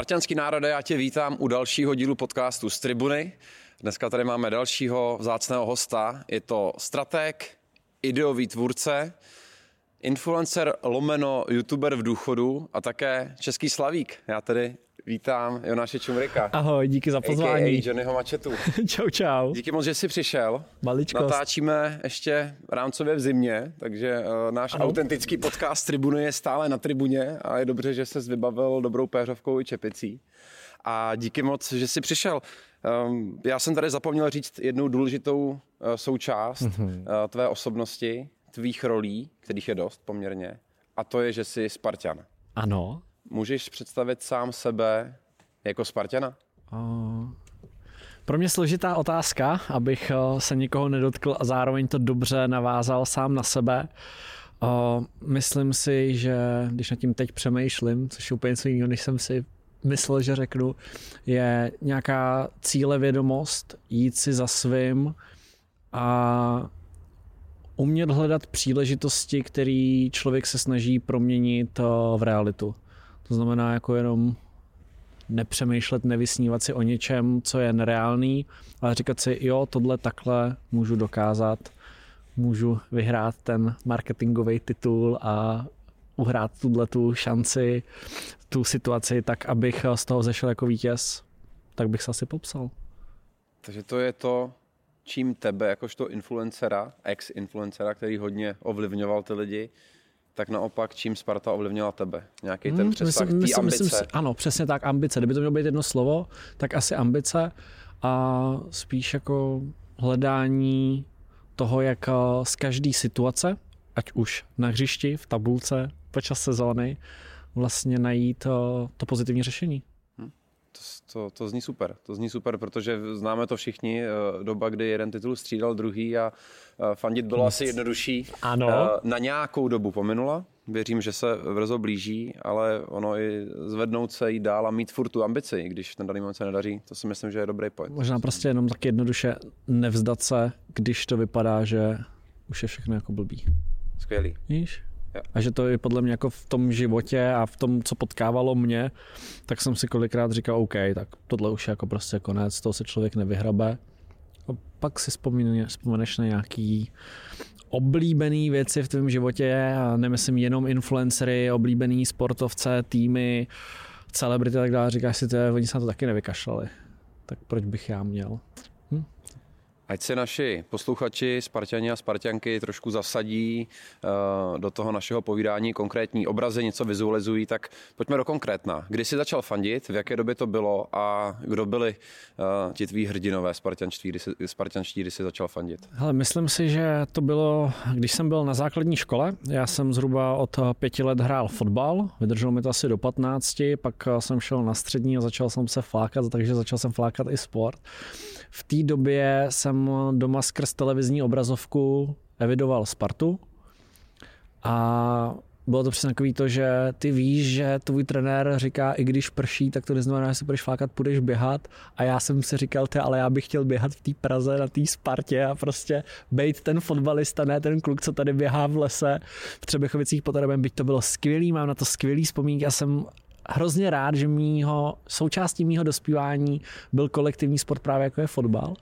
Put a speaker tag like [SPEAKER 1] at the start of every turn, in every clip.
[SPEAKER 1] Spartianský národe, já tě vítám u dalšího dílu podcastu z Tribuny. Dneska tady máme dalšího vzácného hosta. Je to strateg, ideový tvůrce, influencer lomeno youtuber v důchodu a také český slavík. Já tedy vítám Jonáše Čumrika.
[SPEAKER 2] Ahoj, díky za pozvání.
[SPEAKER 1] A.k.a. Johnnyho Mačetu.
[SPEAKER 2] čau, čau.
[SPEAKER 1] Díky moc, že jsi přišel.
[SPEAKER 2] Maličkost.
[SPEAKER 1] Natáčíme ještě rámcově v zimě, takže uh, náš ano. autentický podcast Tribuny je stále na tribuně a je dobře, že se vybavil dobrou péřovkou i čepicí. A díky moc, že jsi přišel. Um, já jsem tady zapomněl říct jednu důležitou uh, součást mm-hmm. uh, tvé osobnosti, tvých rolí, kterých je dost poměrně, a to je, že jsi Spartan.
[SPEAKER 2] Ano.
[SPEAKER 1] Můžeš představit sám sebe jako Spartana?
[SPEAKER 2] Uh, pro mě složitá otázka, abych se nikoho nedotkl a zároveň to dobře navázal sám na sebe. Uh, myslím si, že když nad tím teď přemýšlím, což je úplně něco jiného, než jsem si myslel, že řeknu, je nějaká cílevědomost, jít si za svým a umět hledat příležitosti, které člověk se snaží proměnit v realitu. To znamená jako jenom nepřemýšlet, nevysnívat si o něčem, co je nereálný, ale říkat si, jo, tohle takhle můžu dokázat, můžu vyhrát ten marketingový titul a uhrát tuhle tu šanci, tu situaci tak, abych z toho zešel jako vítěz, tak bych se asi popsal.
[SPEAKER 1] Takže to je to, čím tebe, jakožto influencera, ex-influencera, který hodně ovlivňoval ty lidi, tak naopak, čím Sparta ovlivnila tebe? Nějaký ten hmm, přesah, myslím, myslím, ambice? Myslím,
[SPEAKER 2] ano, přesně tak, ambice. Kdyby to mělo být jedno slovo, tak asi ambice a spíš jako hledání toho, jak eh, z každé situace, ať už na hřišti, v tabulce, počas sezóny, vlastně najít eh, to pozitivní řešení.
[SPEAKER 1] To, to, to zní super, to zní super, protože známe to všichni, eh, doba, kdy jeden titul střídal druhý a eh, fandit bylo asi jednodušší.
[SPEAKER 2] Ano.
[SPEAKER 1] Na nějakou dobu pominula, věřím, že se brzo blíží, ale ono i zvednout se, jít dál a mít furt tu ambici, když ten daný moment se nedaří, to si myslím, že je dobrý point.
[SPEAKER 2] Možná prostě jenom tak jednoduše nevzdat se, když to vypadá, že už je všechno jako blbý.
[SPEAKER 1] Skvělý.
[SPEAKER 2] Víš? A že to je podle mě jako v tom životě a v tom, co potkávalo mě, tak jsem si kolikrát říkal, OK, tak tohle už je jako prostě konec, toho se člověk nevyhrabe. A pak si vzpomeneš na nějaký oblíbený věci v tvém životě a nemyslím jenom influencery, oblíbený sportovce, týmy, celebrity a tak dále. Říkáš si, to, oni se na to taky nevykašlali. Tak proč bych já měl?
[SPEAKER 1] Ať se naši posluchači, Spartani a Spartianky trošku zasadí uh, do toho našeho povídání konkrétní obrazy, něco vizualizují, tak pojďme do konkrétna. Kdy jsi začal fandit, v jaké době to bylo a kdo byli uh, ti tví hrdinové spartianští, kdy jsi, spartianští, kdy jsi začal fandit?
[SPEAKER 2] Hele, myslím si, že to bylo, když jsem byl na základní škole, já jsem zhruba od pěti let hrál fotbal, vydrželo mi to asi do 15, pak jsem šel na střední a začal jsem se flákat, takže začal jsem flákat i sport. V té době jsem doma skrz televizní obrazovku evidoval Spartu a bylo to přesně takový to, že ty víš, že tvůj trenér říká, i když prší, tak to neznamená, že si budeš flákat, půjdeš běhat. A já jsem si říkal, ty, ale já bych chtěl běhat v té Praze na té Spartě a prostě být ten fotbalista, ne ten kluk, co tady běhá v lese v Třebechovicích pod Arabem, byť to bylo skvělý, mám na to skvělý vzpomínky a jsem hrozně rád, že mýho, součástí mýho dospívání byl kolektivní sport právě jako je fotbal.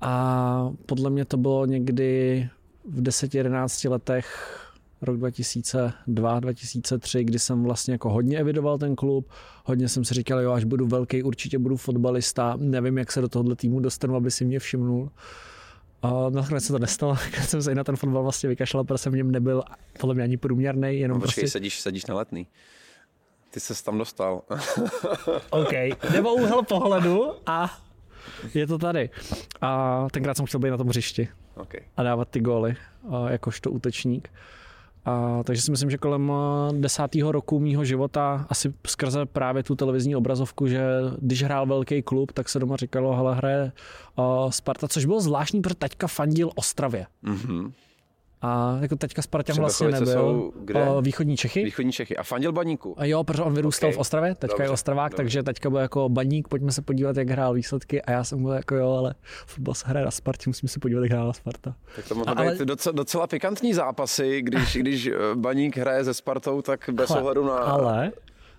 [SPEAKER 2] A podle mě to bylo někdy v 10-11 letech rok 2002, 2003, kdy jsem vlastně jako hodně evidoval ten klub, hodně jsem si říkal, jo, až budu velký, určitě budu fotbalista, nevím, jak se do tohohle týmu dostanu, aby si mě všimnul. A nakonec se to nestalo, když jsem se i na ten fotbal vlastně vykašlal, protože jsem v něm nebyl podle mě ani průměrný, jenom
[SPEAKER 1] no, počkej, prostě... sedíš, sedíš na letný. Ty se tam dostal.
[SPEAKER 2] OK, nebo úhel pohledu a je to tady. A tenkrát jsem chtěl být na tom hřišti
[SPEAKER 1] okay.
[SPEAKER 2] a dávat ty góly jakožto útečník. A, takže si myslím, že kolem desátého roku mýho života, asi skrze právě tu televizní obrazovku, že když hrál velký klub, tak se doma říkalo, hele, hraje uh, Sparta, což bylo zvláštní, protože taťka fandil Ostravě. Mm-hmm. A jako teďka Spartan vlastně nebyl. Jsou kde? O, východní Čechy.
[SPEAKER 1] Východní Čechy. A fandil baníku.
[SPEAKER 2] A jo, protože on vyrůstal okay. v Ostravě, teďka dobře, je Ostravák, dobře. takže teďka byl jako baník, pojďme se podívat, jak hrál výsledky. A já jsem byl jako jo, ale fotbal se hraje na Spartě, musíme se podívat, jak hrála Sparta.
[SPEAKER 1] Tak to mohly ale... být docela, docela pikantní zápasy, když, když eh, baník hraje se Spartou, tak bez ale, ohledu na...
[SPEAKER 2] Ale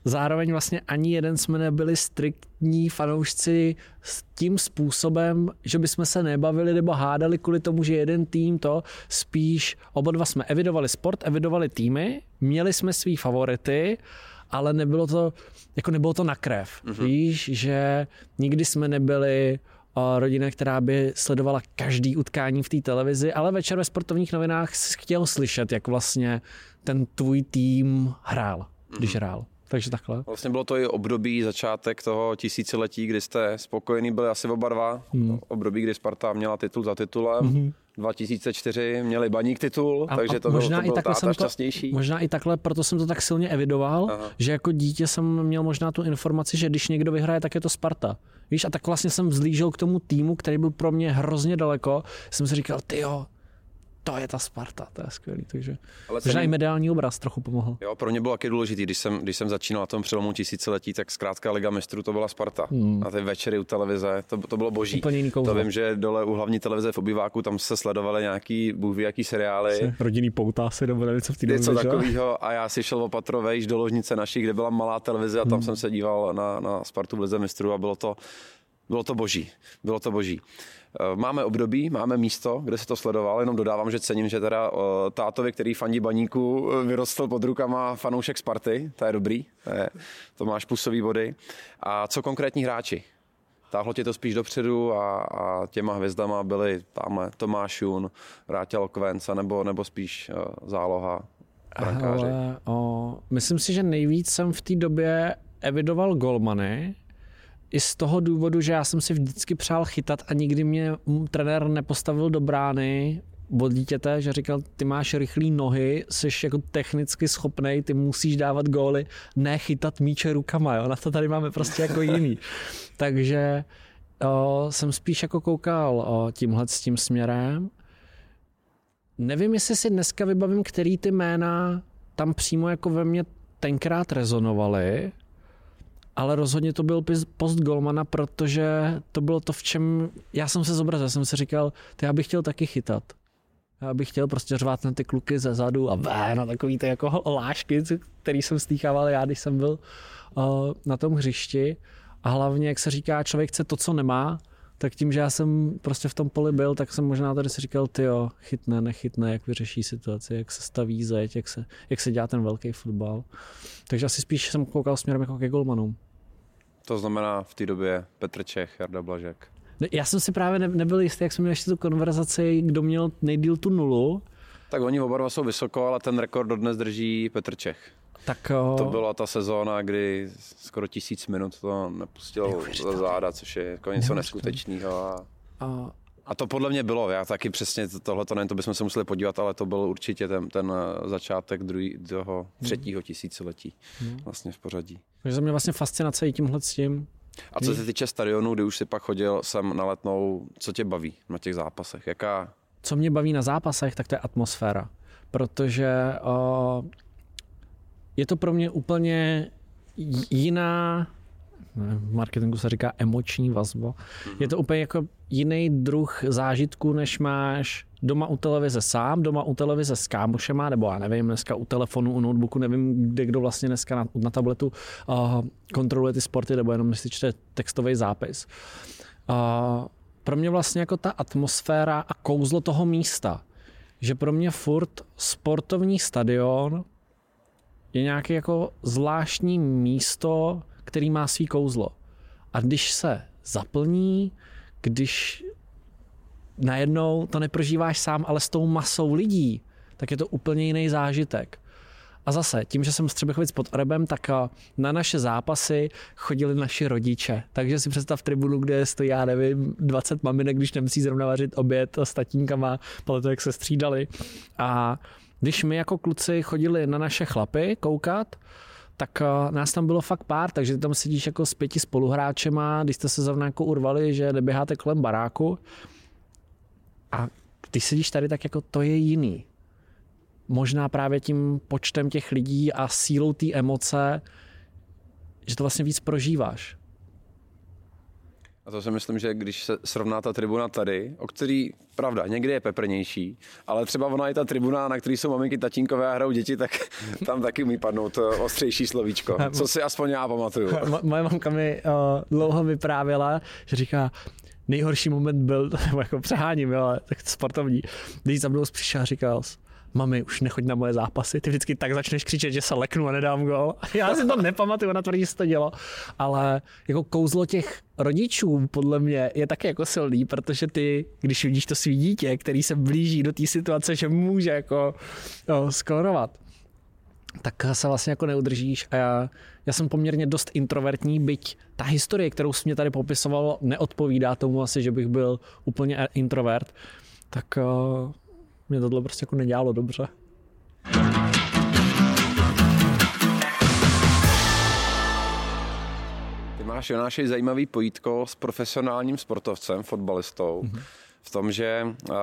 [SPEAKER 2] zároveň vlastně ani jeden jsme nebyli striktní fanoušci s tím způsobem, že bychom se nebavili nebo hádali kvůli tomu, že jeden tým to spíš, oba dva jsme evidovali sport, evidovali týmy, měli jsme svý favority, ale nebylo to, jako nebylo to na krev. Mm-hmm. Víš, že nikdy jsme nebyli rodina, která by sledovala každý utkání v té televizi, ale večer ve sportovních novinách chtěl slyšet, jak vlastně ten tvůj tým hrál, když mm-hmm. hrál. Takže takhle.
[SPEAKER 1] Vlastně bylo to i období, začátek toho tisíciletí, kdy jste spokojení byli asi oba dva. Hmm. Období, kdy Sparta měla titul za titulem. Hmm. 2004 měli baník titul, a, takže to možná bylo, to bylo i takhle šťastnější.
[SPEAKER 2] To, možná i takhle, proto jsem to tak silně evidoval, Aha. že jako dítě jsem měl možná tu informaci, že když někdo vyhraje, tak je to Sparta. Víš, a tak vlastně jsem vzlížel k tomu týmu, který byl pro mě hrozně daleko. Jsem si říkal, ty jo, to je ta Sparta, to je skvělý. Takže Ale možná i mediální obraz trochu pomohl.
[SPEAKER 1] Jo, pro mě bylo taky důležitý, když jsem, když jsem začínal na tom přelomu tisíciletí, tak zkrátka Liga mistrů to byla Sparta. Hmm. A ty večery u televize, to, to bylo boží.
[SPEAKER 2] Úplně jiný
[SPEAKER 1] to vím, že dole u hlavní televize v obyváku tam se sledovaly nějaký, bůh ví, jaký seriály.
[SPEAKER 2] Rodinný pouta se nebo něco v té
[SPEAKER 1] Něco takového a já si šel opatrové již do ložnice naší, kde byla malá televize a tam hmm. jsem se díval na, na Spartu v Lize mistrů a bylo to, bylo to boží. Bylo to boží. Eh, máme období, máme místo, kde se to sledoval, jenom dodávám, že cením, že teda eh, tátovi, který fandí baníku, eh, vyrostl pod rukama fanoušek Sparty, to je dobrý, to, je, to máš pusový body. A co konkrétní hráči? Táhlo tě to spíš dopředu a, a těma hvězdama byli tamhle Tomáš Jun, Vrátil Kvenca nebo, nebo spíš záloha
[SPEAKER 2] Ale, o, myslím si, že nejvíc jsem v té době evidoval golmany, i z toho důvodu, že já jsem si vždycky přál chytat a nikdy mě trenér nepostavil do brány od dítěte, že říkal, ty máš rychlé nohy, jsi jako technicky schopný, ty musíš dávat góly, ne chytat míče rukama, jo? na to tady máme prostě jako jiný. Takže o, jsem spíš jako koukal o, tímhle s tím směrem. Nevím, jestli si dneska vybavím, který ty jména tam přímo jako ve mně tenkrát rezonovaly, ale rozhodně to byl post Golmana, protože to bylo to, v čem já jsem se zobrazil. Jsem si říkal, ty já bych chtěl taky chytat. Já bych chtěl prostě řvát na ty kluky ze zadu a vé, na takový ty jako lášky, který jsem stýchával já, když jsem byl uh, na tom hřišti. A hlavně, jak se říká, člověk chce to, co nemá, tak tím, že já jsem prostě v tom poli byl, tak jsem možná tady si říkal, ty jo, chytne, nechytne, jak vyřeší situaci, jak se staví zeď, jak se, jak se dělá ten velký fotbal. Takže asi spíš jsem koukal směrem jako ke golmanům.
[SPEAKER 1] To znamená v té době Petr Čech, Jarda Blažek.
[SPEAKER 2] Já jsem si právě nebyl jistý, jak jsme měli ještě tu konverzaci, kdo měl nejdíl tu nulu.
[SPEAKER 1] Tak oni oba dva jsou vysoko, ale ten rekord dodnes drží Petr Čech. Tak, o... To byla ta sezóna, kdy skoro tisíc minut to nepustil za záda, což je jako něco neskutečného. A... A... A to podle mě bylo, já taky přesně tohle to nevím, to bychom se museli podívat, ale to byl určitě ten, ten eh, začátek druhý, toho třetího tisíciletí hmm. vlastně v pořadí.
[SPEAKER 2] Takže za mě vlastně fascinace i tímhle s tím.
[SPEAKER 1] A co se týče stadionu, kdy už si pak chodil sem na letnou, co tě baví na těch zápasech? Jaká?
[SPEAKER 2] Co mě baví na zápasech, tak to je atmosféra. Protože o, je to pro mě úplně jiná v marketingu se říká emoční vazba. Je to úplně jako jiný druh zážitku, než máš doma u televize sám, doma u televize s kámošema, nebo já nevím, dneska u telefonu, u notebooku, nevím, kde kdo vlastně dneska na, na tabletu uh, kontroluje ty sporty, nebo jenom si čte textový zápis. Uh, pro mě vlastně jako ta atmosféra a kouzlo toho místa, že pro mě furt sportovní stadion je nějaké jako zvláštní místo, který má svý kouzlo. A když se zaplní, když najednou to neprožíváš sám, ale s tou masou lidí, tak je to úplně jiný zážitek. A zase, tím, že jsem z Třebechovic pod Orebem, tak na naše zápasy chodili naši rodiče. Takže si představ tribunu, kde stojí, já nevím, 20 maminek, když nemusí zrovna vařit oběd s tatínkama, podle toho, jak se střídali. A když my jako kluci chodili na naše chlapy koukat, tak eh, nás tam bylo fakt pár, takže tam sedíš jako s pěti spoluhráčema, když jste se zrovna jako urvali, že neběháte kolem baráku a když sedíš tady, tak jako to je jiný. Možná právě tím počtem těch lidí a sílou té emoce, že to vlastně víc prožíváš.
[SPEAKER 1] A to si myslím, že když se srovná ta tribuna tady, o který, pravda, někdy je peprnější, ale třeba ona je ta tribuna, na který jsou maminky, tatínkové a hrajou děti, tak tam taky umí padnout eh, ostřejší slovíčko. Co si aspoň já pamatuju.
[SPEAKER 2] Moje mamka mi uh, dlouho vyprávěla, že říká, nejhorší moment byl, jako přeháním, ale tak sportovní, když za mnou přišel a říkal, mami, už nechoď na moje zápasy, ty vždycky tak začneš křičet, že se leknu a nedám gol. Já si to nepamatuju, na tvrdí se to dělo, ale jako kouzlo těch rodičů podle mě je taky jako silný, protože ty, když vidíš to svý dítě, který se blíží do té situace, že může jako jo, skorovat, tak se vlastně jako neudržíš. A já, já jsem poměrně dost introvertní, byť ta historie, kterou jsi mě tady popisoval, neodpovídá tomu asi, že bych byl úplně introvert, tak uh, mě tohle prostě jako nedělalo dobře.
[SPEAKER 1] Ty máš Jonáši zajímavý pojítko s profesionálním sportovcem, fotbalistou, mm-hmm. v tom, že uh,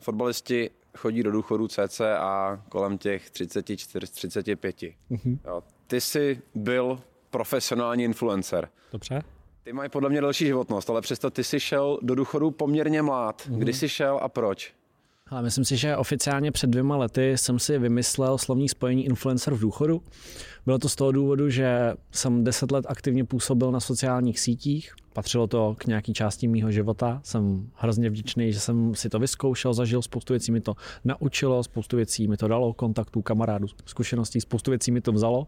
[SPEAKER 1] fotbalisti chodí do důchodu cca kolem těch 34-35. Mm-hmm. Jo, ty jsi byl profesionální influencer.
[SPEAKER 2] Dobře.
[SPEAKER 1] Ty mají podle mě delší životnost, ale přesto ty jsi šel do důchodu poměrně mlád. Mm-hmm. Kdy jsi šel a proč?
[SPEAKER 2] Ale myslím si, že oficiálně před dvěma lety jsem si vymyslel slovní spojení influencer v důchodu. Bylo to z toho důvodu, že jsem deset let aktivně působil na sociálních sítích. Patřilo to k nějaký části mýho života. Jsem hrozně vděčný, že jsem si to vyzkoušel, zažil, spoustu věcí mi to naučilo, spoustu věcí mi to dalo, kontaktů, kamarádů, zkušeností, spoustu věcí mi to vzalo.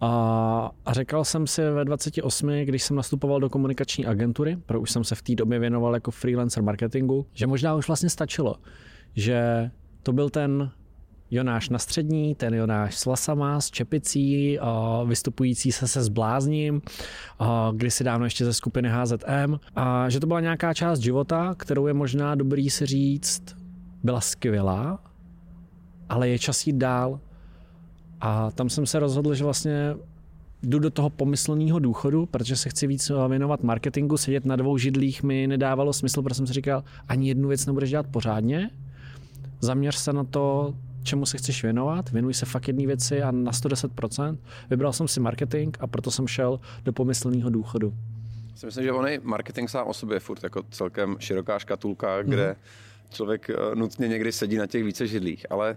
[SPEAKER 2] A, a řekl jsem si ve 28, když jsem nastupoval do komunikační agentury, protože už jsem se v té době věnoval jako freelancer marketingu, že možná už vlastně stačilo že to byl ten Jonáš na střední, ten Jonáš s vlasama, s čepicí, vystupující se se zblázním, kdysi dávno ještě ze skupiny HZM. A že to byla nějaká část života, kterou je možná dobrý si říct, byla skvělá, ale je čas jít dál. A tam jsem se rozhodl, že vlastně jdu do toho pomyslného důchodu, protože se chci víc věnovat marketingu, sedět na dvou židlích mi nedávalo smysl, protože jsem si říkal, ani jednu věc nebudeš dělat pořádně, zaměř se na to, čemu se chceš věnovat, věnuj se fakt jedné věci a na 110%. Vybral jsem si marketing a proto jsem šel do pomyslného důchodu.
[SPEAKER 1] Si myslím, že on je marketing sám o sobě furt jako celkem široká škatulka, kde mm-hmm. člověk eh, nutně někdy sedí na těch více židlích, ale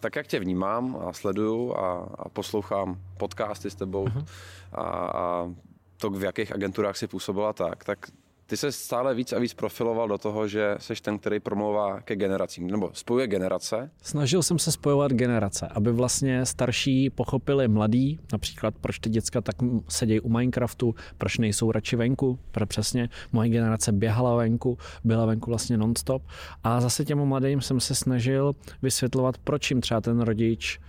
[SPEAKER 1] tak, jak tě vnímám a sleduju a, a poslouchám podcasty s tebou mm-hmm. a, a to, v jakých agenturách si působila tak, tak ty se stále víc a víc profiloval do toho, že jsi ten, který promlouvá ke generacím, nebo spojuje generace.
[SPEAKER 2] Snažil jsem se spojovat generace, aby vlastně starší pochopili mladí, například proč ty děcka tak sedějí u Minecraftu, proč nejsou radši venku, protože přesně moje generace běhala venku, byla venku vlastně nonstop. A zase těm mladým jsem se snažil vysvětlovat, proč jim třeba ten rodič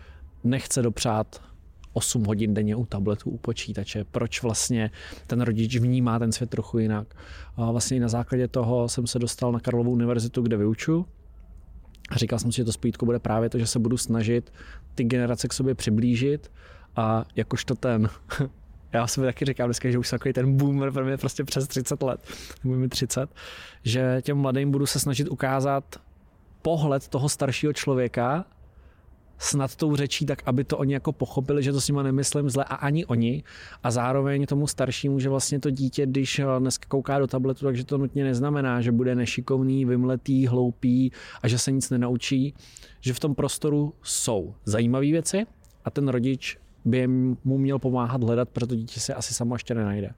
[SPEAKER 2] nechce dopřát 8 hodin denně u tabletu, u počítače, proč vlastně ten rodič vnímá ten svět trochu jinak. A vlastně na základě toho jsem se dostal na Karlovou univerzitu, kde vyuču. A říkal jsem si, že to spojítko bude právě to, že se budu snažit ty generace k sobě přiblížit a jakožto ten já si taky říkám dneska, že už jsem takový ten boomer, pro mě prostě přes 30 let, nebo mi 30, že těm mladým budu se snažit ukázat pohled toho staršího člověka snad tou řečí, tak aby to oni jako pochopili, že to s nima nemyslím zle a ani oni. A zároveň tomu staršímu, že vlastně to dítě, když eh, dneska kouká do tabletu, takže to nutně neznamená, že bude nešikovný, vymletý, hloupý a že se nic nenaučí. Že v tom prostoru jsou zajímavé věci a ten rodič by mu měl pomáhat hledat, protože to dítě se asi samo ještě nenajde.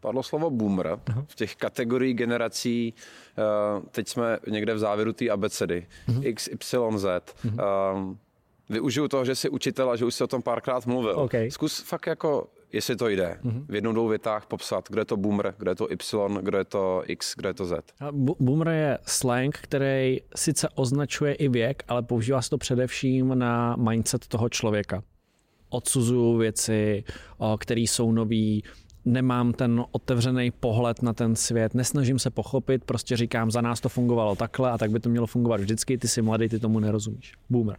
[SPEAKER 1] Padlo slovo boomer. V těch kategorií generací, eh, teď jsme někde v závěru té abecedy, uh-huh. X, Y, Z. Uh-huh využiju toho, že jsi učitel a že už jsi o tom párkrát mluvil.
[SPEAKER 2] Okay.
[SPEAKER 1] Zkus fakt jako, jestli to jde, mm-hmm. v jednou dvou větách popsat, kdo je to boomer, kdo je to Y, kdo je to X, kdo je to Z.
[SPEAKER 2] Boomer je slang, který sice označuje i věk, ale používá se to především na mindset toho člověka. Odsuzuju věci, které jsou nový, nemám ten otevřený pohled na ten svět, nesnažím se pochopit, prostě říkám, za nás to fungovalo takhle a tak by to mělo fungovat vždycky, ty jsi mladý, ty tomu nerozumíš. Boomer.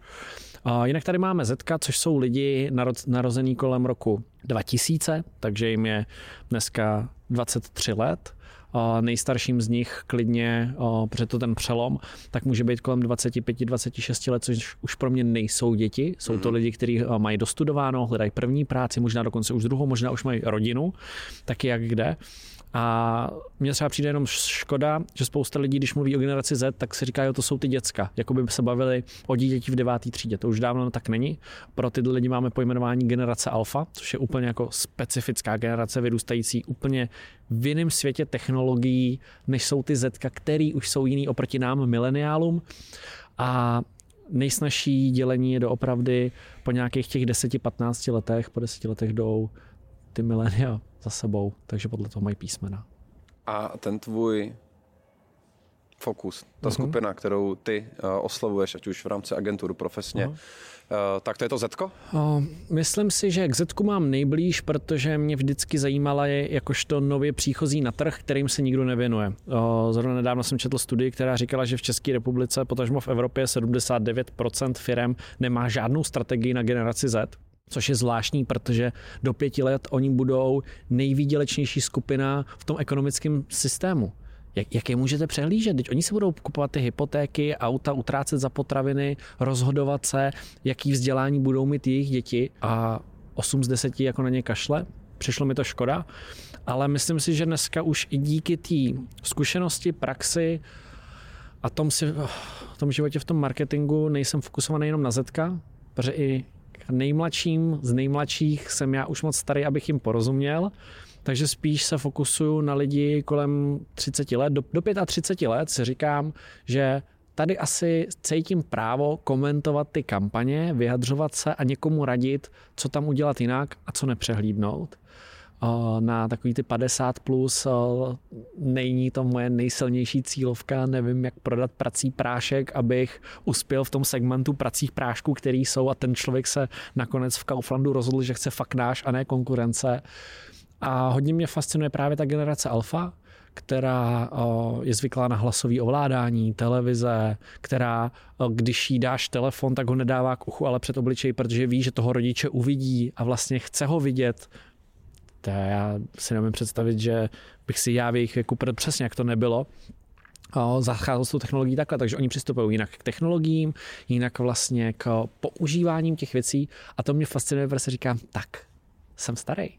[SPEAKER 2] Jinak tady máme Zetka, což jsou lidi narozený kolem roku 2000, takže jim je dneska 23 let. A nejstarším z nich klidně, protože to ten přelom, tak může být kolem 25-26 let, což už pro mě nejsou děti. Jsou to mhm. lidi, kteří mají dostudováno, hledají první práci, možná dokonce už druhou, možná už mají rodinu, taky jak kde. A mně třeba přijde jenom škoda, že spousta lidí, když mluví o generaci Z, tak si říká, že to jsou ty děcka. Jako by se bavili o dítěti v devátý třídě. To už dávno tak není. Pro tyhle lidi máme pojmenování generace alfa, což je úplně jako specifická generace vyrůstající úplně v jiném světě technologií, než jsou ty Z, který už jsou jiný oproti nám, mileniálům. A nejsnažší dělení je doopravdy po nějakých těch 10-15 letech, po 10 letech jdou ty milénia za sebou, takže podle toho mají písmena.
[SPEAKER 1] A ten tvůj fokus, ta uh-huh. skupina, kterou ty uh, oslovuješ, ať už v rámci agenturu profesně, uh-huh. Uh, tak to je to Zetko?
[SPEAKER 2] Uh, myslím si, že k Zetku mám nejblíž, protože mě vždycky zajímala je jakožto nově příchozí na trh, kterým se nikdo nevěnuje. Uh, zrovna nedávno jsem četl studii, která říkala, že v České republice, potažmo v Evropě, 79% firm nemá žádnou strategii na generaci Z což je zvláštní, protože do pěti let oni budou nejvýdělečnější skupina v tom ekonomickém systému. Jak, jak je můžete přehlížet? Teď oni si budou kupovat ty hypotéky, auta, utrácet za potraviny, rozhodovat se, jaký vzdělání budou mít jejich děti a 8 z 10 jako na ně kašle. Přišlo mi to škoda, ale myslím si, že dneska už i díky té zkušenosti, praxi a tom, si, v tom životě v tom marketingu nejsem fokusovaný jenom na Zetka, protože i nejmladším z nejmladších jsem já už moc starý, abych jim porozuměl, takže spíš se fokusuju na lidi kolem 30 let. Do, do 35 let si říkám, že tady asi cítím právo komentovat ty kampaně, vyjadřovat se a někomu radit, co tam udělat jinak a co nepřehlídnout na takový ty 50 plus není to moje nejsilnější cílovka, nevím, jak prodat prací prášek, abych uspěl v tom segmentu pracích prášků, který jsou a ten člověk se nakonec v Kauflandu rozhodl, že chce fakt náš a ne konkurence. A hodně mě fascinuje právě ta generace alfa, která je zvyklá na hlasový ovládání, televize, která, když jí dáš telefon, tak ho nedává k uchu, ale před obličej, protože ví, že toho rodiče uvidí a vlastně chce ho vidět, to já si nemůžu představit, že bych si já v jejich věku přesně jak to nebylo, zacházel s tou technologií takhle, takže oni přistupují jinak k technologiím, jinak vlastně k používáním těch věcí a to mě fascinuje, protože si říkám, tak, jsem starý.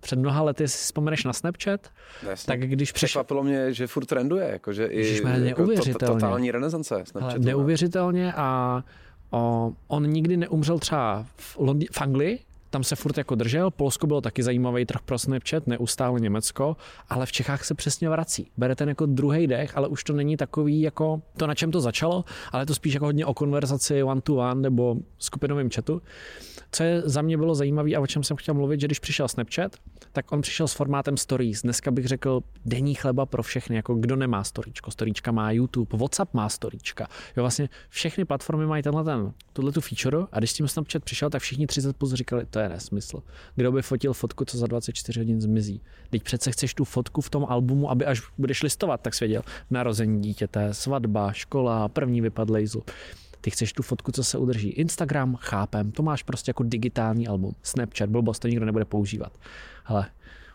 [SPEAKER 2] Před mnoha lety si vzpomeneš na Snapchat, Jasně. tak když přišel...
[SPEAKER 1] Překvapilo mě, že furt trenduje, jakože i
[SPEAKER 2] jako to, to,
[SPEAKER 1] totální renesance
[SPEAKER 2] Snapchatu. Neuvěřitelně a o, on nikdy neumřel třeba v, Londi- v Anglii, tam se furt jako držel. Polsko bylo taky zajímavý trh pro Snapchat, neustále Německo, ale v Čechách se přesně vrací. Bere ten jako druhý dech, ale už to není takový jako to, na čem to začalo, ale to spíš jako hodně o konverzaci one to one nebo skupinovém chatu. Co je za mě bylo zajímavé a o čem jsem chtěl mluvit, že když přišel Snapchat, tak on přišel s formátem stories. Dneska bych řekl denní chleba pro všechny, jako kdo nemá storíčko. Storíčka má YouTube, WhatsApp má storíčka. Jo, vlastně všechny platformy mají tenhle ten, tuhle tu feature a když s tím Snapchat přišel, tak všichni 30 plus říkali, to je nesmysl. Kdo by fotil fotku, co za 24 hodin zmizí? Teď přece chceš tu fotku v tom albumu, aby až budeš listovat, tak svěděl narození dítěte, svatba, škola, první vypadlej zub. Ty chceš tu fotku, co se udrží. Instagram, chápem, to máš prostě jako digitální album. Snapchat, blbost, to nikdo nebude používat. Ale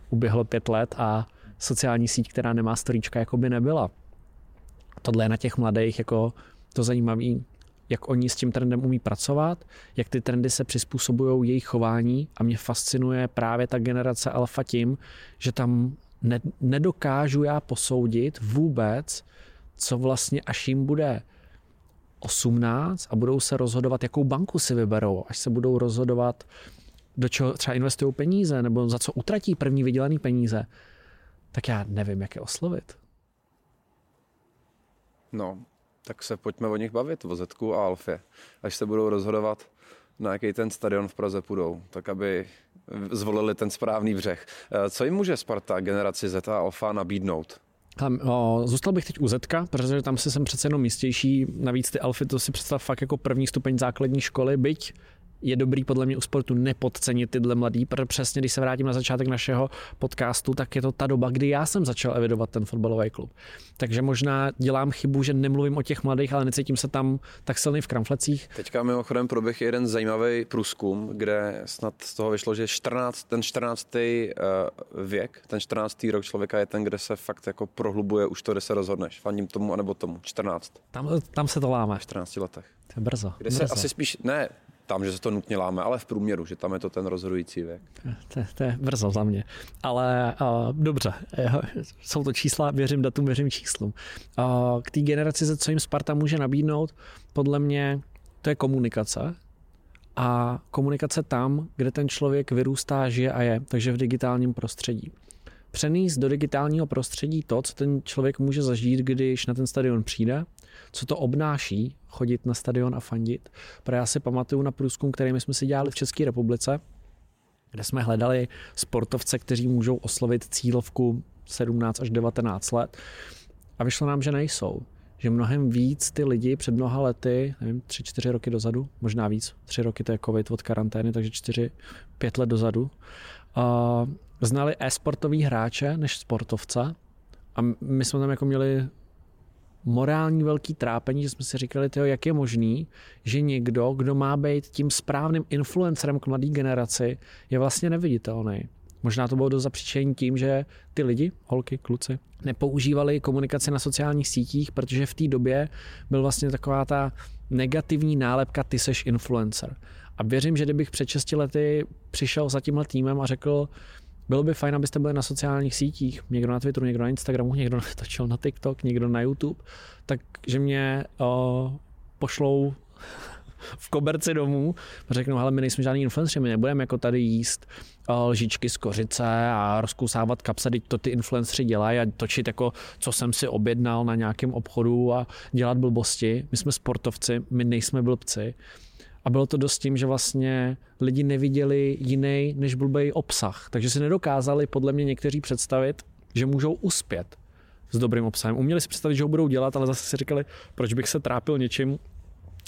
[SPEAKER 2] uběhlo pět let a sociální síť, která nemá storíčka, jako by nebyla. Tohle je na těch mladých jako to zajímavé, jak oni s tím trendem umí pracovat, jak ty trendy se přizpůsobují jejich chování a mě fascinuje právě ta generace alfa tím, že tam ne, nedokážu já posoudit vůbec, co vlastně až jim bude 18 a budou se rozhodovat, jakou banku si vyberou, až se budou rozhodovat, do čeho třeba investují peníze, nebo za co utratí první vydělaný peníze, tak já nevím, jak je oslovit.
[SPEAKER 1] No, tak se pojďme o nich bavit, o Zetku a Alfě. Až se budou rozhodovat, na jaký ten stadion v Praze půjdou, tak aby zvolili ten správný břeh. Eh, co jim může Sparta generaci Z a Alfa nabídnout?
[SPEAKER 2] O, zůstal bych teď u Zetka, protože tam si jsem přece jenom jistější. Navíc ty Alfy to si představ fakt jako první stupeň základní školy, byť je dobrý podle mě u sportu nepodcenit tyhle mladý, protože přesně když se vrátím na začátek našeho podcastu, tak je to ta doba, kdy já jsem začal evidovat ten fotbalový klub. Takže možná dělám chybu, že nemluvím o těch mladých, ale necítím se tam tak silný v kramflecích.
[SPEAKER 1] Teďka mimochodem proběh jeden zajímavý průzkum, kde snad z toho vyšlo, že 14, ten 14. Eh, věk, ten 14. rok člověka je ten, kde se fakt jako prohlubuje už to, kde se rozhodneš. Fandím tomu anebo tomu. 14.
[SPEAKER 2] Tam, tam se to láme.
[SPEAKER 1] V 14 letech.
[SPEAKER 2] To je brzo.
[SPEAKER 1] Kde
[SPEAKER 2] brzo.
[SPEAKER 1] se asi spíš, ne, tam, že se to nutně láme, ale v průměru, že tam je to ten rozhodující věk.
[SPEAKER 2] To, to je brzo za mě. Ale uh, dobře, jsou to čísla, věřím datům, věřím číslům. Uh, k té generaci, co jim Sparta může nabídnout, podle mě to je komunikace. A komunikace tam, kde ten člověk vyrůstá, žije a je, takže v digitálním prostředí přenést do digitálního prostředí to, co ten člověk může zažít, když na ten stadion přijde, co to obnáší chodit na stadion a fandit. Protože já si pamatuju na průzkum, který my jsme si dělali v České republice, kde jsme hledali sportovce, kteří můžou oslovit cílovku 17 až 19 let. A vyšlo nám, že nejsou. Že mnohem víc ty lidi před mnoha lety, nevím, tři, čtyři roky dozadu, možná víc, tři roky to je covid od karantény, takže čtyři, pět let dozadu, uh, znali e-sportový hráče než sportovce a my jsme tam jako měli morální velký trápení, že jsme si říkali, tyjo, jak je možný, že někdo, kdo má být tím správným influencerem k mladé generaci, je vlastně neviditelný. Možná to bylo do zapříčení tím, že ty lidi, holky, kluci, nepoužívali komunikaci na sociálních sítích, protože v té době byl vlastně taková ta negativní nálepka ty seš influencer. A věřím, že kdybych před 6 lety přišel za tímhle týmem a řekl, bylo by fajn, abyste byli na sociálních sítích, někdo na Twitteru, někdo na Instagramu, někdo točil na TikTok, někdo na YouTube, takže mě o, pošlou v koberci domů a řeknou, ale my nejsme žádný influenceri, my nebudeme jako tady jíst lžičky z kořice a rozkousávat kapsa, teď to ty influenceri dělají a točit jako, co jsem si objednal na nějakém obchodu a dělat blbosti. My jsme sportovci, my nejsme blbci. A bylo to dost tím, že vlastně lidi neviděli jiný než blbej obsah. Takže si nedokázali podle mě někteří představit, že můžou uspět s dobrým obsahem. Uměli si představit, že ho budou dělat, ale zase si říkali, proč bych se trápil něčím,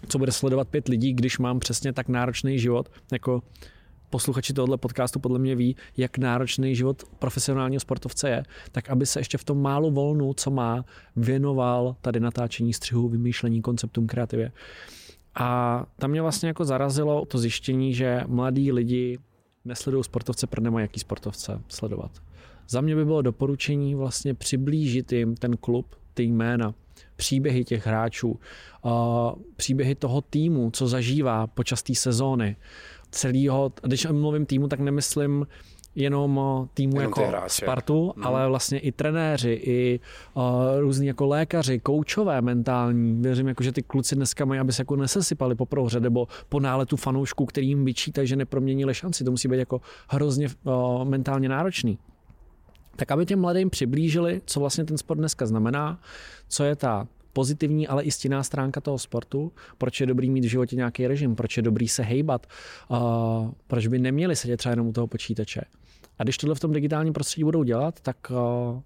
[SPEAKER 2] co bude sledovat pět lidí, když mám přesně tak náročný život, jako posluchači tohoto podcastu podle mě ví, jak náročný život profesionálního sportovce je, tak aby se ještě v tom málo volnu, co má, věnoval tady natáčení střihu, vymýšlení konceptům, kreativě. A tam mě vlastně jako zarazilo to zjištění, že mladí lidi nesledují sportovce, protože nemají jaký sportovce sledovat. Za mě by bylo doporučení vlastně přiblížit jim ten klub, ty jména, příběhy těch hráčů, příběhy toho týmu, co zažívá počas té sezóny, celého, když mluvím týmu, tak nemyslím jenom týmu jenom jako Spartu, hmm. ale vlastně i trenéři, i uh, různí jako lékaři, koučové mentální. Věřím, jako, že ty kluci dneska mají, aby se jako nesesypali po prohře nebo po náletu fanoušků, který jim vyčítají, že neproměnili šanci. To musí být jako hrozně uh, mentálně náročný. Tak aby těm mladým přiblížili, co vlastně ten sport dneska znamená, co je ta pozitivní, ale i stinná stránka toho sportu, proč je dobrý mít v životě nějaký režim, proč je dobrý se hejbat, uh, proč by neměli sedět třeba jenom u toho počítače. A když tohle v tom digitálním prostředí budou dělat, tak uh,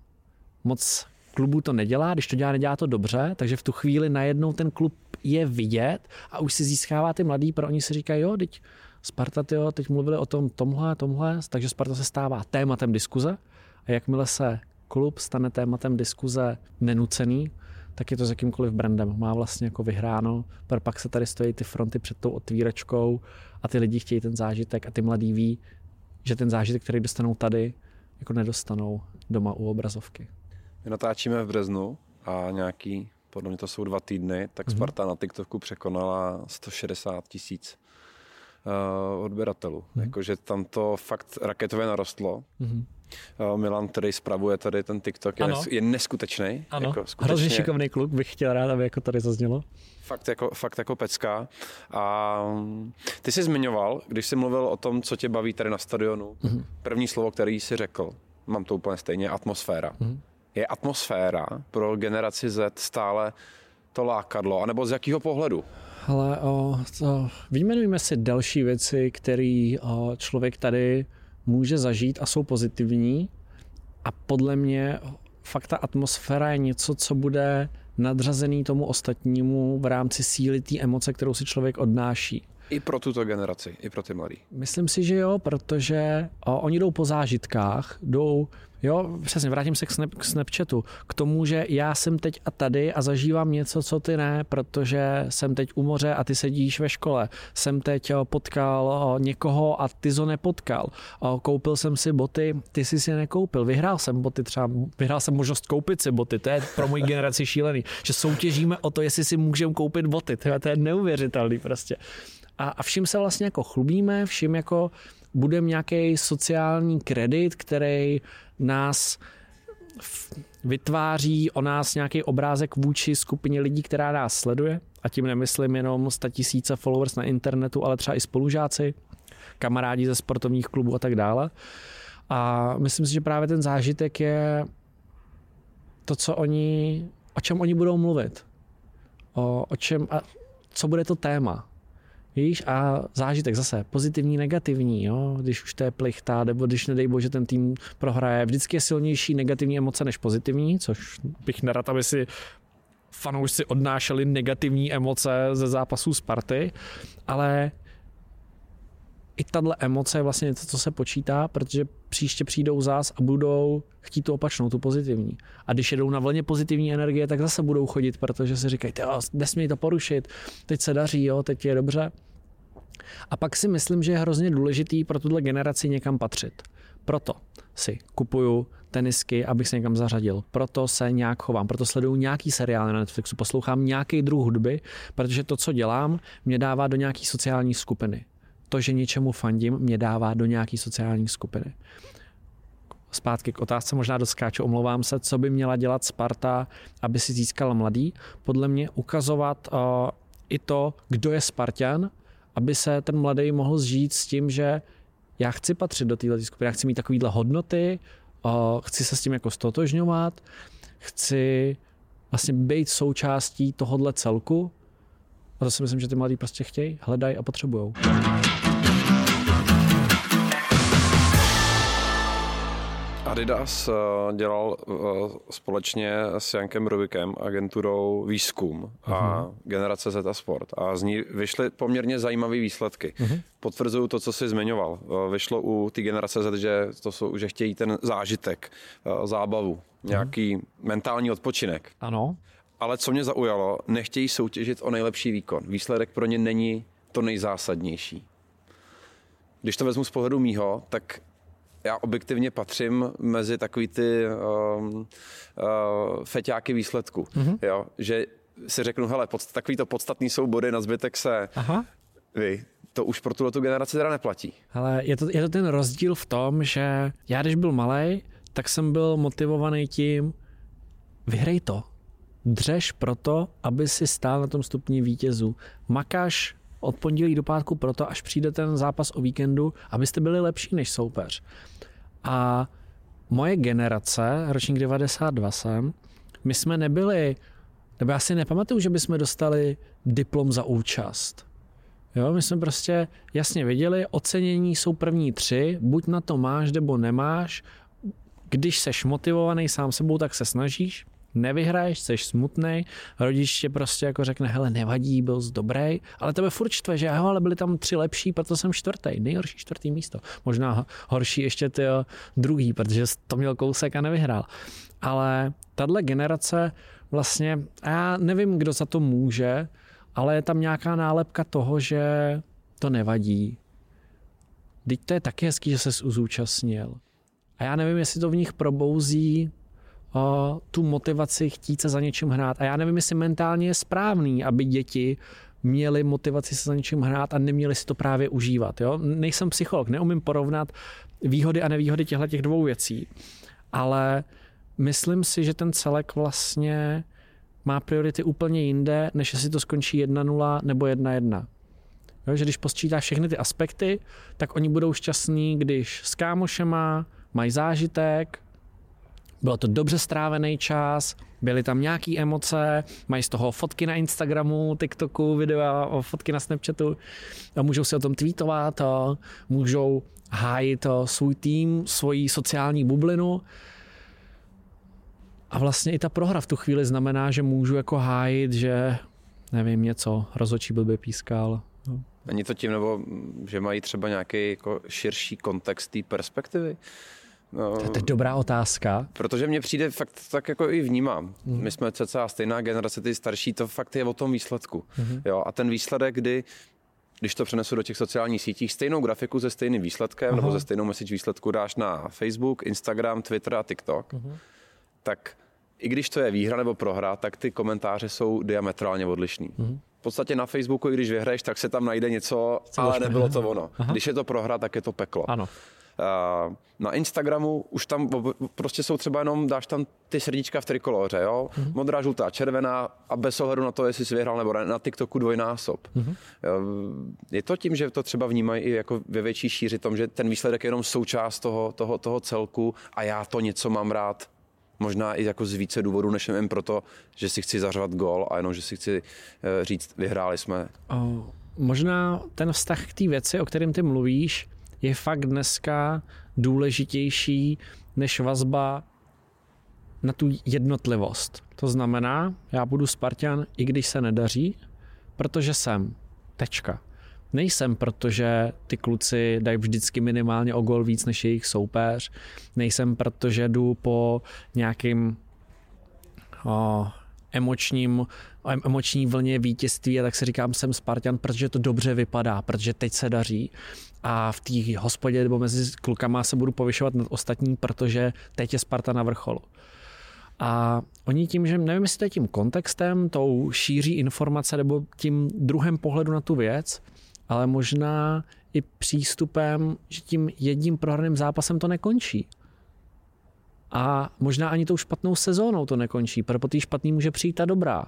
[SPEAKER 2] moc klubů to nedělá, když to dělá, nedělá to dobře, takže v tu chvíli najednou ten klub je vidět a už si získává ty mladý, pro oni si říkají, jo, teď Sparta, tyjo, teď mluvili o tom tomhle, tomhle, takže Sparta se stává tématem diskuze. A jakmile se klub stane tématem diskuze nenucený, tak je to s jakýmkoliv brandem. Má vlastně jako vyhráno, pak se tady stojí ty fronty před tou otvíračkou a ty lidi chtějí ten zážitek a ty mladí ví, že ten zážitek, který dostanou tady, jako nedostanou doma u obrazovky.
[SPEAKER 1] My natáčíme v březnu a nějaký, podle mě to jsou dva týdny, tak mm-hmm. Sparta na TikToku překonala 160 tisíc uh, odběratelů. Mm-hmm. Jakože tam to fakt raketově narostlo. Mm-hmm. Milan, který spravuje tady ten TikTok, je, ano. je neskutečný.
[SPEAKER 2] Ano, jako skutečně... hrozně šikovný kluk, bych chtěl rád, aby jako tady zaznělo.
[SPEAKER 1] Fakt jako, fakt jako pecka. A ty jsi zmiňoval, když jsi mluvil o tom, co tě baví tady na stadionu, mm-hmm. první slovo, který jsi řekl, mám to úplně stejně, atmosféra. Mm-hmm. Je atmosféra pro generaci Z stále to lákadlo, anebo z jakého pohledu?
[SPEAKER 2] Ale o, to, si další věci, které člověk tady může zažít a jsou pozitivní. A podle mě fakt ta atmosféra je něco, co bude nadřazený tomu ostatnímu v rámci síly té emoce, kterou si člověk odnáší.
[SPEAKER 1] I pro tuto generaci, i pro ty mladý.
[SPEAKER 2] Myslím si, že jo, protože o, oni jdou po zážitkách, jdou Jo, přesně, vrátím se k, snap, k Snapchatu. K tomu, že já jsem teď a tady a zažívám něco, co ty ne, protože jsem teď u moře a ty sedíš ve škole. Jsem teď potkal někoho a ty to nepotkal. Koupil jsem si boty, ty jsi si je nekoupil. Vyhrál jsem boty, třeba vyhrál jsem možnost koupit si boty. To je pro moji generaci šílený, že soutěžíme o to, jestli si můžeme koupit boty. To je neuvěřitelný prostě. A, a vším se vlastně jako chlubíme, vším jako budeme nějaký sociální kredit, který nás vytváří o nás nějaký obrázek vůči skupině lidí, která nás sleduje. A tím nemyslím jenom 100 tisíce followers na internetu, ale třeba i spolužáci, kamarádi ze sportovních klubů a tak dále. A myslím si, že právě ten zážitek je to, co oni, o čem oni budou mluvit. O, o čem a co bude to téma. Víš, a zážitek zase pozitivní, negativní, jo? když už to je plichta, nebo když nedej bože ten tým prohraje. Vždycky je silnější negativní emoce než pozitivní, což bych nerad, aby si fanoušci odnášeli negativní emoce ze zápasů Sparty, ale i tahle emoce je vlastně něco, co se počítá, protože příště přijdou zás a budou chtít tu opačnou, tu pozitivní. A když jedou na vlně pozitivní energie, tak zase budou chodit, protože si říkají, nesmí to porušit, teď se daří, jo, teď je dobře. A pak si myslím, že je hrozně důležitý pro tuhle generaci někam patřit. Proto si kupuju tenisky, abych se někam zařadil. Proto se nějak chovám, proto sleduju nějaký seriál na Netflixu, poslouchám nějaký druh hudby, protože to, co dělám, mě dává do nějaký sociální skupiny. To, že něčemu fandím, mě dává do nějaký sociální skupiny. Zpátky k otázce, možná doskáču, omlouvám se, co by měla dělat Sparta, aby si získala mladý. Podle mě ukazovat uh, i to, kdo je Spartan, aby se ten mladý mohl zžít s tím, že já chci patřit do této skupiny, já chci mít takovýhle hodnoty, chci se s tím jako stotožňovat, chci vlastně být součástí tohohle celku. A to si myslím, že ty mladí prostě chtějí, hledají a potřebují.
[SPEAKER 1] Adidas eh, dělal eh, společně s Jankem Rubikem agenturou Výzkum a uh-huh. Generace Zeta Sport a z ní vyšly poměrně zajímavé výsledky. Uh-huh. Potvrzuju to, co jsi zmiňoval. Eh, vyšlo u té generace Z, že, to jsou, že chtějí ten zážitek, zábavu, uh-huh. nějaký mentální odpočinek.
[SPEAKER 2] Ano.
[SPEAKER 1] Ale co mě zaujalo, nechtějí soutěžit o nejlepší výkon. Výsledek pro ně není to nejzásadnější. Když to vezmu z pohledu mýho, tak já objektivně patřím mezi takový ty um, uh, feťáky výsledku. Mm-hmm. Jo? Že si řeknu, hele, pod, takový to podstatný jsou body, na zbytek se Aha. vy, to už pro tuto generaci teda neplatí.
[SPEAKER 2] Ale je to, je to ten rozdíl v tom, že já když byl malý, tak jsem byl motivovaný tím, vyhrej to. Dřeš proto, aby si stál na tom stupni vítězů. Makáš od pondělí do pátku proto, až přijde ten zápas o víkendu, abyste byli lepší než soupeř. A moje generace, ročník 92 jsem, my jsme nebyli, nebo já si nepamatuju, že bychom dostali diplom za účast. Jo, my jsme prostě jasně viděli, ocenění jsou první tři, buď na to máš, nebo nemáš. Když seš motivovaný sám sebou, tak se snažíš nevyhraješ, jsi smutný, rodič tě prostě jako řekne, hele, nevadí, byl jsi dobrý, ale tebe furt čtve, že jo, ale byli tam tři lepší, proto jsem čtvrtý, nejhorší čtvrtý místo. Možná horší ještě ty druhý, protože to měl kousek a nevyhrál. Ale tahle generace vlastně, já nevím, kdo za to může, ale je tam nějaká nálepka toho, že to nevadí. Teď to je taky hezký, že se zúčastnil. A já nevím, jestli to v nich probouzí tu motivaci chtít se za něčím hrát. A já nevím, jestli mentálně je správný, aby děti měli motivaci se za něčím hrát a neměli si to právě užívat. Jo? Nejsem psycholog, neumím porovnat výhody a nevýhody těchto těch dvou věcí, ale myslím si, že ten celek vlastně má priority úplně jinde, než jestli to skončí 1-0 nebo 1-1. Jo, že když posčítáš všechny ty aspekty, tak oni budou šťastní, když s kámošema mají zážitek, bylo to dobře strávený čas, byly tam nějaké emoce, mají z toho fotky na Instagramu, TikToku, videa, fotky na Snapchatu a můžou si o tom tweetovat, můžou hájit svůj tým, svoji sociální bublinu. A vlastně i ta prohra v tu chvíli znamená, že můžu jako hájit, že nevím, něco, rozočí blbě pískal.
[SPEAKER 1] Není to tím, nebo že mají třeba nějaký jako širší kontext té perspektivy?
[SPEAKER 2] No, to je dobrá otázka.
[SPEAKER 1] Protože mně přijde fakt tak jako i vnímám. Mm. My jsme cca stejná generace, ty starší, to fakt je o tom výsledku. Mm. Jo, a ten výsledek, kdy když to přenesu do těch sociálních sítí, stejnou grafiku se stejným výsledkem Aha. nebo se stejnou message výsledku dáš na Facebook, Instagram, Twitter a TikTok, uh-huh. tak i když to je výhra nebo prohra, tak ty komentáře jsou diametrálně odlišný. Uh-huh. v podstatě na Facebooku, když vyhraješ, tak se tam najde něco, Co ale nebylo to ono. Aha. Když je to prohra, tak je to peklo.
[SPEAKER 2] Ano.
[SPEAKER 1] Uh, na Instagramu už tam prostě jsou třeba jenom, dáš tam ty srdíčka v trikoloře, jo? Mm-hmm. Modrá, žlutá, červená a bez ohledu na to, jestli jsi vyhrál nebo ne, na TikToku dvojnásob. Mm-hmm. Je to tím, že to třeba vnímají i jako ve větší šíři tom, že ten výsledek je jenom součást toho, toho, toho celku a já to něco mám rád možná i jako z více důvodů, než jen proto, že si chci zařvat gol a jenom, že si chci eh, říct, vyhráli jsme.
[SPEAKER 2] Oh, možná ten vztah k té věci, o kterém ty mluvíš, je fakt dneska důležitější než vazba na tu jednotlivost. To znamená, já budu Spartan, i když se nedaří, protože jsem. Tečka. Nejsem, protože ty kluci dají vždycky minimálně o gol víc než jejich soupeř. Nejsem, protože jdu po nějakým emočním, emoční vlně vítězství a tak si říkám, jsem Spartan, protože to dobře vypadá, protože teď se daří a v té hospodě nebo mezi klukama se budu povyšovat nad ostatní, protože teď je Sparta na vrcholu. A oni tím, že nevím, jestli to je tím kontextem, tou šíří informace nebo tím druhem pohledu na tu věc, ale možná i přístupem, že tím jedním prohraným zápasem to nekončí. A možná ani tou špatnou sezónou to nekončí, protože po té špatný může přijít ta dobrá.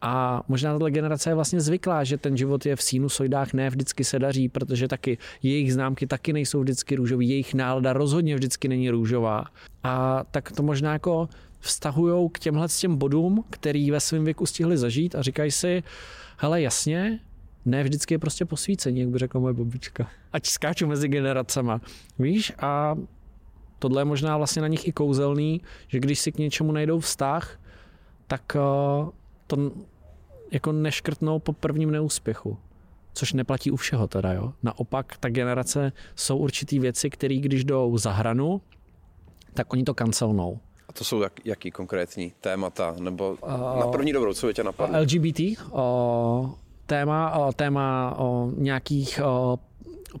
[SPEAKER 2] A možná tato generace je vlastně zvyklá, že ten život je v sinusoidách, ne vždycky se daří, protože taky jejich známky taky nejsou vždycky růžové, jejich nálada rozhodně vždycky není růžová. A tak to možná jako vztahují k těmhle těm bodům, který ve svém věku stihli zažít a říkají si, hele jasně, ne vždycky je prostě posvícení, jak by řekla moje babička. Ať skáču mezi generacema. Víš? A tohle je možná vlastně na nich i kouzelný, že když si k něčemu najdou vztah, tak uh, to jako neškrtnou po prvním neúspěchu. Což neplatí u všeho teda, jo. Naopak, ta generace jsou určitý věci, které když jdou za hranu, tak oni to kancelnou.
[SPEAKER 1] A to jsou jak, jaký konkrétní témata? Nebo uh, na první dobrou, co by tě napadlo?
[SPEAKER 2] LGBT, uh, téma, uh, téma uh, nějakých uh,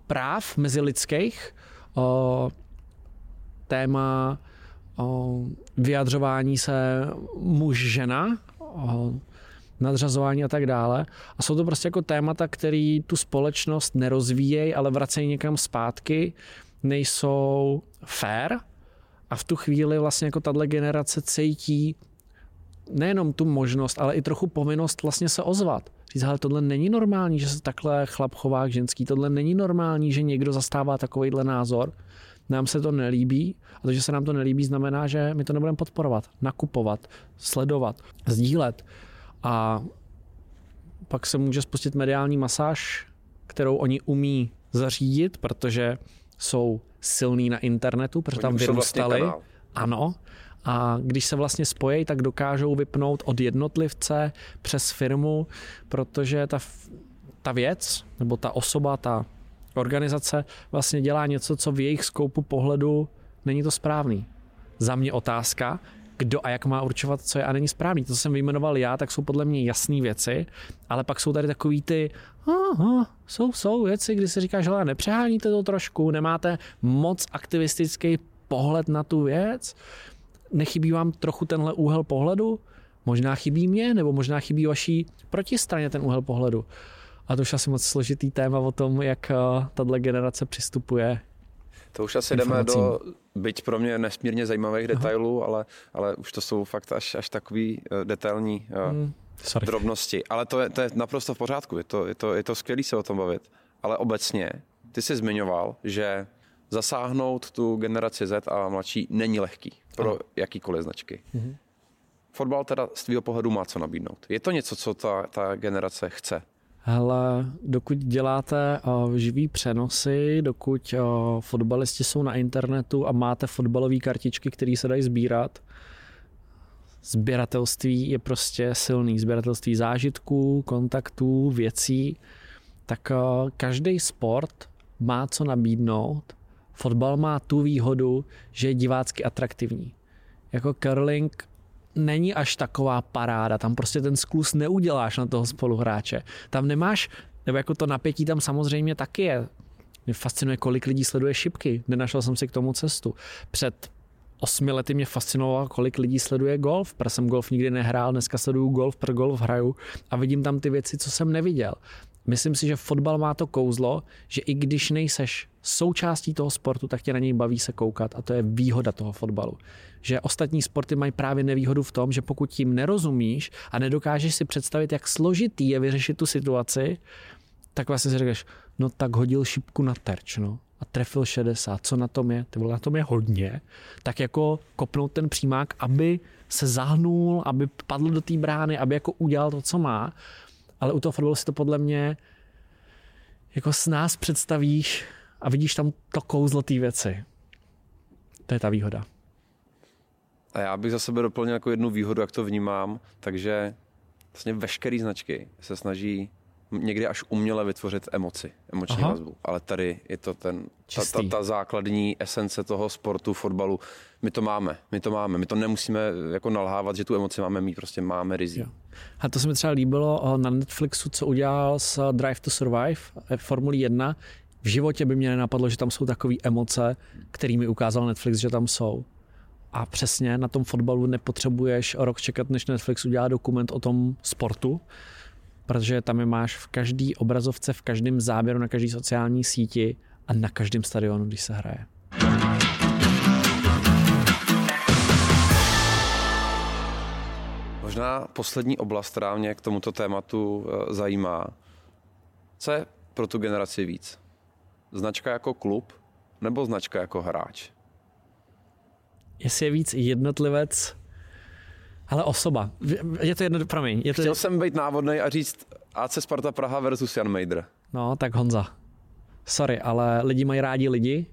[SPEAKER 2] práv mezilidských, uh, téma uh, vyjadřování se muž-žena, nadřazování a tak dále. A jsou to prostě jako témata, které tu společnost nerozvíjejí, ale vracejí někam zpátky, nejsou fair a v tu chvíli vlastně jako tahle generace cítí nejenom tu možnost, ale i trochu povinnost vlastně se ozvat. Říct, ale tohle není normální, že se takhle chlap chová k ženský, tohle není normální, že někdo zastává takovýhle názor. Nám se to nelíbí a to, že se nám to nelíbí, znamená, že my to nebudeme podporovat, nakupovat, sledovat, sdílet. A pak se může spustit mediální masáž, kterou oni umí zařídit, protože jsou silní na internetu, protože oni tam vlastně vyrůstali. Vlastně ano. A když se vlastně spojí, tak dokážou vypnout od jednotlivce přes firmu, protože ta, ta věc, nebo ta osoba, ta organizace vlastně dělá něco, co v jejich skoupu pohledu není to správný. Za mě otázka, kdo a jak má určovat, co je a není správný. To, co jsem vyjmenoval já, tak jsou podle mě jasné věci, ale pak jsou tady takový ty, aha, jsou, jsou věci, kdy si říkáš, že nepřeháníte to trošku, nemáte moc aktivistický pohled na tu věc, nechybí vám trochu tenhle úhel pohledu, možná chybí mě, nebo možná chybí vaší protistraně ten úhel pohledu. A to už asi moc složitý téma o tom, jak eh, tahle generace přistupuje
[SPEAKER 1] to už asi jdeme do, byť pro mě nesmírně zajímavých Aha. detailů, ale, ale už to jsou fakt až, až takový uh, detailní uh, hmm, drobnosti. Ale to je, to je naprosto v pořádku, je to, je, to, je to skvělé se o tom bavit. Ale obecně, ty jsi zmiňoval, že zasáhnout tu generaci Z a mladší není lehký pro Aha. jakýkoliv značky. Mhm. Fotbal teda z tvého pohledu má co nabídnout. Je to něco, co ta, ta generace chce?
[SPEAKER 2] Hele, dokud děláte uh, živý přenosy, dokud uh, fotbalisti jsou na internetu a máte fotbalové kartičky, které se dají sbírat, sběratelství je prostě silný. Sběratelství zážitků, kontaktů, věcí. Tak uh, každý sport má co nabídnout. Fotbal má tu výhodu, že je divácky atraktivní. Jako curling není až taková paráda. Tam prostě ten sklus neuděláš na toho spoluhráče. Tam nemáš, nebo jako to napětí tam samozřejmě taky je. Mě fascinuje, kolik lidí sleduje šipky. Nenašel jsem si k tomu cestu. Před osmi lety mě fascinovalo, kolik lidí sleduje golf, protože jsem golf nikdy nehrál, dneska sleduju golf, pro golf hraju a vidím tam ty věci, co jsem neviděl. Myslím si, že fotbal má to kouzlo, že i když nejseš součástí toho sportu, tak tě na něj baví se koukat a to je výhoda toho fotbalu. Že ostatní sporty mají právě nevýhodu v tom, že pokud tím nerozumíš a nedokážeš si představit, jak složitý je vyřešit tu situaci, tak vlastně si řekneš, no tak hodil šipku na terč, no a trefil 60, co na tom je? Ty vole, na tom je hodně. Tak jako kopnout ten přímák, aby se zahnul, aby padl do té brány, aby jako udělal to, co má. Ale u toho fotbalu si to podle mě jako s nás představíš a vidíš tam to kouzlo té věci. To je ta výhoda.
[SPEAKER 1] A já bych za sebe doplnil jako jednu výhodu, jak to vnímám, takže vlastně veškeré značky se snaží někdy až uměle vytvořit emoci, emoční Aha. vazbu. Ale tady je to ten, ta, ta, ta základní esence toho sportu, fotbalu. My to máme, my to máme. My to nemusíme jako nalhávat, že tu emoci máme mít, prostě máme rizí.
[SPEAKER 2] A to se mi třeba líbilo na Netflixu, co udělal s Drive to Survive, eh, Formuli 1. V životě by mě nenapadlo, že tam jsou takové emoce, kterými ukázal Netflix, že tam jsou. A přesně na tom fotbalu nepotřebuješ rok čekat, než Netflix udělá dokument o tom sportu, protože tam je máš v každý obrazovce, v každém záběru, na každé sociální síti a na každém stadionu, když se hraje.
[SPEAKER 1] Možná poslední oblast, která mě k tomuto tématu eh, zajímá. Co je pro tu generaci víc? Značka jako klub nebo značka jako hráč?
[SPEAKER 2] Jestli je víc jednotlivec, ale osoba. Je to jedno, promiň. Je to...
[SPEAKER 1] Chtěl jsem být návodný a říct AC Sparta Praha versus Jan Mejdr.
[SPEAKER 2] No, tak Honza. Sorry, ale lidi mají rádi lidi.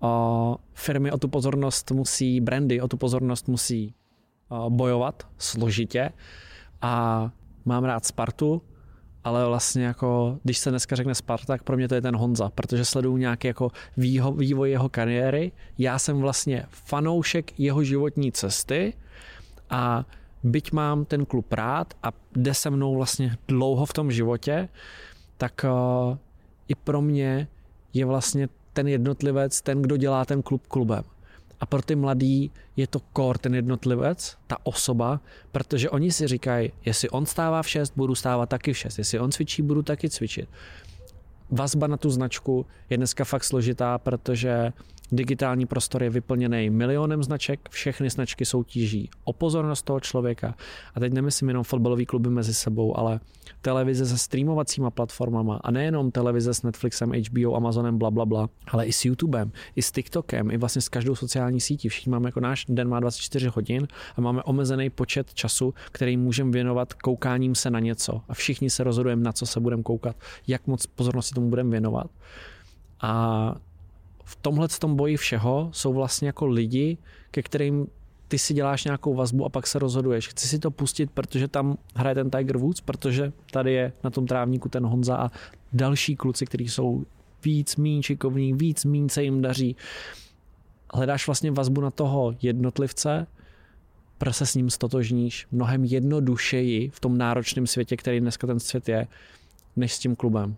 [SPEAKER 2] O, firmy o tu pozornost musí, brandy o tu pozornost musí o, bojovat složitě. A mám rád Spartu, ale vlastně jako, když se dneska řekne Sparta, tak pro mě to je ten Honza, protože sleduju nějaký jako vývoj jeho kariéry. Já jsem vlastně fanoušek jeho životní cesty a byť mám ten klub rád a jde se mnou vlastně dlouho v tom životě, tak uh, i pro mě je vlastně ten jednotlivec ten, kdo dělá ten klub klubem. A pro ty mladý je to kor ten jednotlivec, ta osoba, protože oni si říkají, jestli on stává v 6, budu stávat taky v 6, jestli on cvičí, budu taky cvičit. Vazba na tu značku je dneska fakt složitá, protože Digitální prostor je vyplněný milionem značek, všechny značky soutěží o pozornost toho člověka. A teď nemyslím jenom fotbalový kluby mezi sebou, ale televize se streamovacíma platformama a nejenom televize s Netflixem, HBO, Amazonem, bla, bla, bla, ale i s YouTubem, i s TikTokem, i vlastně s každou sociální sítí. Všichni máme jako náš den má 24 hodin a máme omezený počet času, který můžeme věnovat koukáním se na něco. A všichni se rozhodujeme, na co se budeme koukat, jak moc pozornosti tomu budeme věnovat. A v tomhle tom boji všeho jsou vlastně jako lidi, ke kterým ty si děláš nějakou vazbu a pak se rozhoduješ. Chci si to pustit, protože tam hraje ten Tiger Woods, protože tady je na tom trávníku ten Honza a další kluci, kteří jsou víc míň šikovní, víc míň se jim daří. Hledáš vlastně vazbu na toho jednotlivce, protože se s ním stotožníš mnohem jednodušeji v tom náročném světě, který dneska ten svět je, než s tím klubem.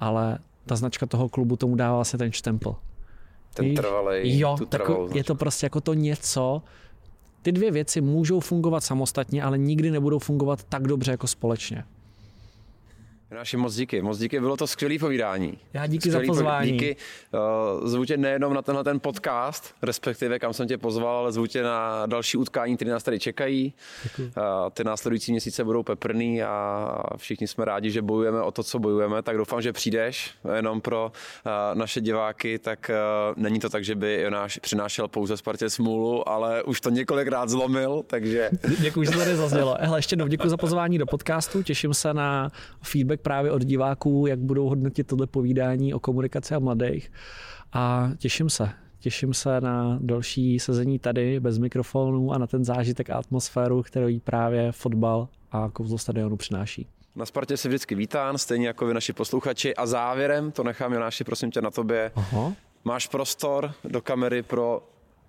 [SPEAKER 2] Ale ta značka toho klubu tomu dává vlastně ten štempel.
[SPEAKER 1] Ten trvalý.
[SPEAKER 2] Jo, tak je to prostě jako to něco. Ty dvě věci můžou fungovat samostatně, ale nikdy nebudou fungovat tak dobře jako společně.
[SPEAKER 1] Naši moc díky, moc díky, bylo to skvělé povídání.
[SPEAKER 2] Já díky skvělý za pozvání.
[SPEAKER 1] Díky, uh, zvu tě nejenom na tenhle ten podcast, respektive kam jsem tě pozval, ale zvu tě na další utkání, které nás tady čekají. Uh, ty následující měsíce budou peprný a všichni jsme rádi, že bojujeme o to, co bojujeme, tak doufám, že přijdeš jenom pro uh, naše diváky, tak není to tak, že by Jonáš přinášel pouze Spartě smůlu, ale už to několikrát zlomil, takže...
[SPEAKER 2] Děkuji, že to tady zaznělo. Hele, ještě jednou děkuji za pozvání do podcastu, těším se na feedback feedback právě od diváků, jak budou hodnotit tohle povídání o komunikaci a mladých. A těším se. Těším se na další sezení tady bez mikrofonů a na ten zážitek a atmosféru, kterou právě fotbal a kouzlo stadionu přináší.
[SPEAKER 1] Na Spartě si vždycky vítán, stejně jako vy naši posluchači. A závěrem, to nechám Jonáši, prosím tě na tobě. Aha. Máš prostor do kamery pro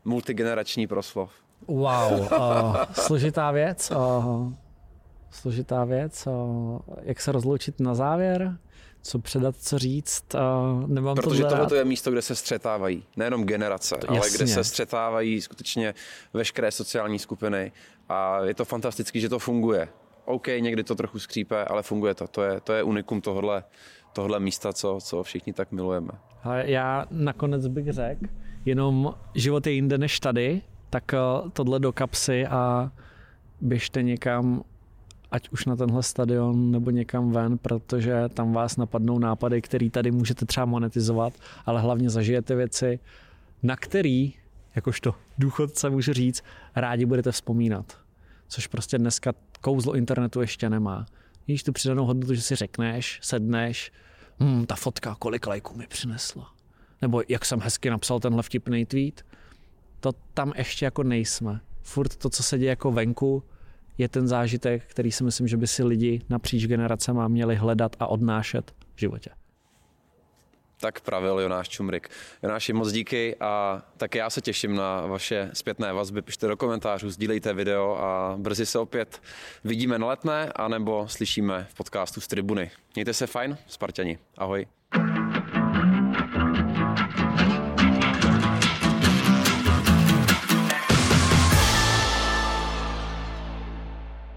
[SPEAKER 1] multigenerační proslov.
[SPEAKER 2] Wow, uh, složitá věc. Uh, složitá věc. Jak se rozloučit na závěr? Co předat, co říct? Nemám
[SPEAKER 1] Protože
[SPEAKER 2] to
[SPEAKER 1] tohle je místo, kde se střetávají nejenom generace, to, ale jasně. kde se střetávají skutečně veškeré sociální skupiny a je to fantastické, že to funguje. OK, někdy to trochu skřípe, ale funguje to. To je, to je unikum tohle, tohle místa, co, co všichni tak milujeme.
[SPEAKER 2] Ale já nakonec bych řekl, jenom život je jinde než tady, tak eh, tohle do kapsy a běžte někam, ať už na tenhle stadion nebo někam ven, protože tam vás napadnou nápady, které tady můžete třeba monetizovat, ale hlavně zažijete věci, na který, jakožto důchodce můžu říct, rádi budete vzpomínat. Což prostě dneska kouzlo internetu ještě nemá. Víš tu přidanou hodnotu, že si řekneš, sedneš, hm, ta fotka, kolik lajků mi přinesla. Nebo jak jsem hezky napsal tenhle vtipný tweet. To tam ještě jako nejsme. Furt to, co se děje jako venku, je ten zážitek, který si myslím, že by si lidi napříč generacemi měli hledat a odnášet v životě.
[SPEAKER 1] Tak pravil Jonáš Čumrik. Jonáši, moc díky a tak já se těším na vaše zpětné vazby. Pište do komentářů, sdílejte video a brzy se opět vidíme na letné anebo slyšíme v podcastu z Tribuny. Mějte se fajn, Spartani. Ahoj.